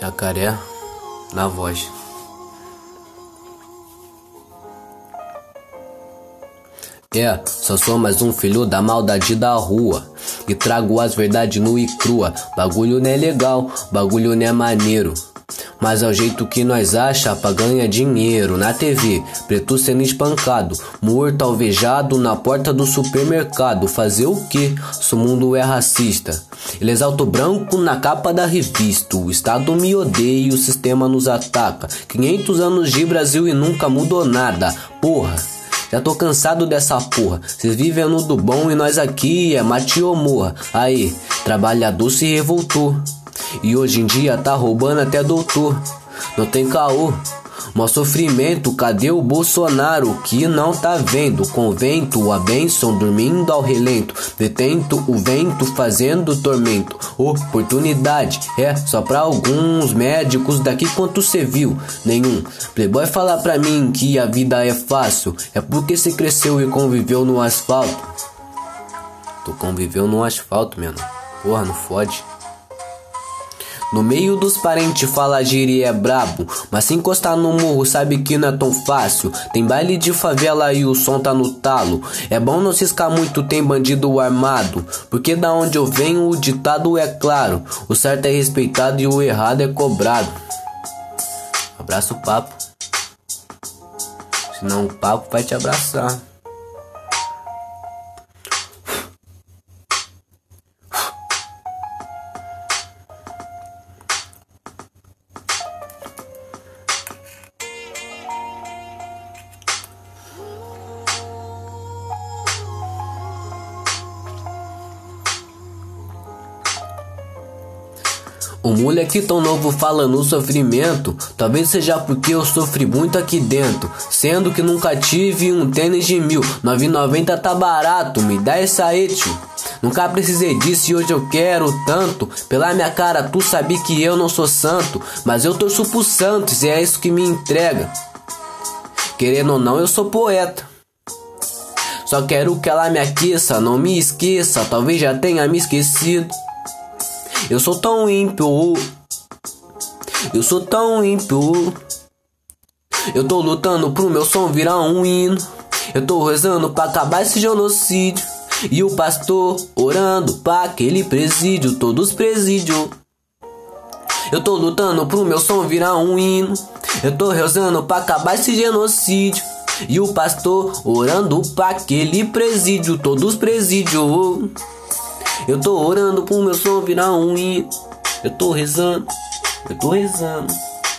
Jacaré na voz. É, só sou mais um filho da maldade da rua. E trago as verdades nu e crua. Bagulho não é legal, bagulho não é maneiro. Mas é o jeito que nós acha pra ganhar dinheiro Na TV, preto sendo espancado Morto alvejado na porta do supermercado Fazer o que? Se o mundo é racista Ele exalta o branco na capa da revista O Estado me odeia e o sistema nos ataca 500 anos de Brasil e nunca mudou nada Porra já tô cansado dessa porra. Cês vivendo do bom e nós aqui é mate ou morra. Aí, trabalhador se revoltou. E hoje em dia tá roubando até doutor. Não tem caô. Mó sofrimento, cadê o Bolsonaro que não tá vendo? Convento, a bênção dormindo ao relento. Detento o vento fazendo tormento. Oportunidade é só pra alguns médicos daqui quanto cê viu? Nenhum. Playboy falar pra mim que a vida é fácil. É porque cê cresceu e conviveu no asfalto. Tu conviveu no asfalto, mano. Porra, não fode. No meio dos parentes fala gíria é brabo, mas se encostar no morro sabe que não é tão fácil. Tem baile de favela e o som tá no talo. É bom não ciscar muito, tem bandido armado. Porque da onde eu venho o ditado é claro. O certo é respeitado e o errado é cobrado. Abraça o papo. Senão o papo vai te abraçar. O moleque tão novo fala no sofrimento. Talvez seja porque eu sofri muito aqui dentro. Sendo que nunca tive um tênis de mil. 9,90 tá barato, me dá essa aí, tio. Nunca precisei disso e hoje eu quero tanto. Pela minha cara, tu sabe que eu não sou santo. Mas eu torço pro Santos e é isso que me entrega. Querendo ou não, eu sou poeta. Só quero que ela me aqueça, não me esqueça. Talvez já tenha me esquecido. Eu sou tão ímpio. Eu sou tão ímpio. Eu tô lutando pro meu som virar um hino. Eu tô rezando pra acabar esse genocídio. E o pastor orando pra aquele presídio, todos presídio. Eu tô lutando pro meu som virar um hino. Eu tô rezando pra acabar esse genocídio. E o pastor orando pra aquele presídio, todos presídio. Eu tô orando pro meu som virar um hino. Eu tô rezando, eu tô rezando.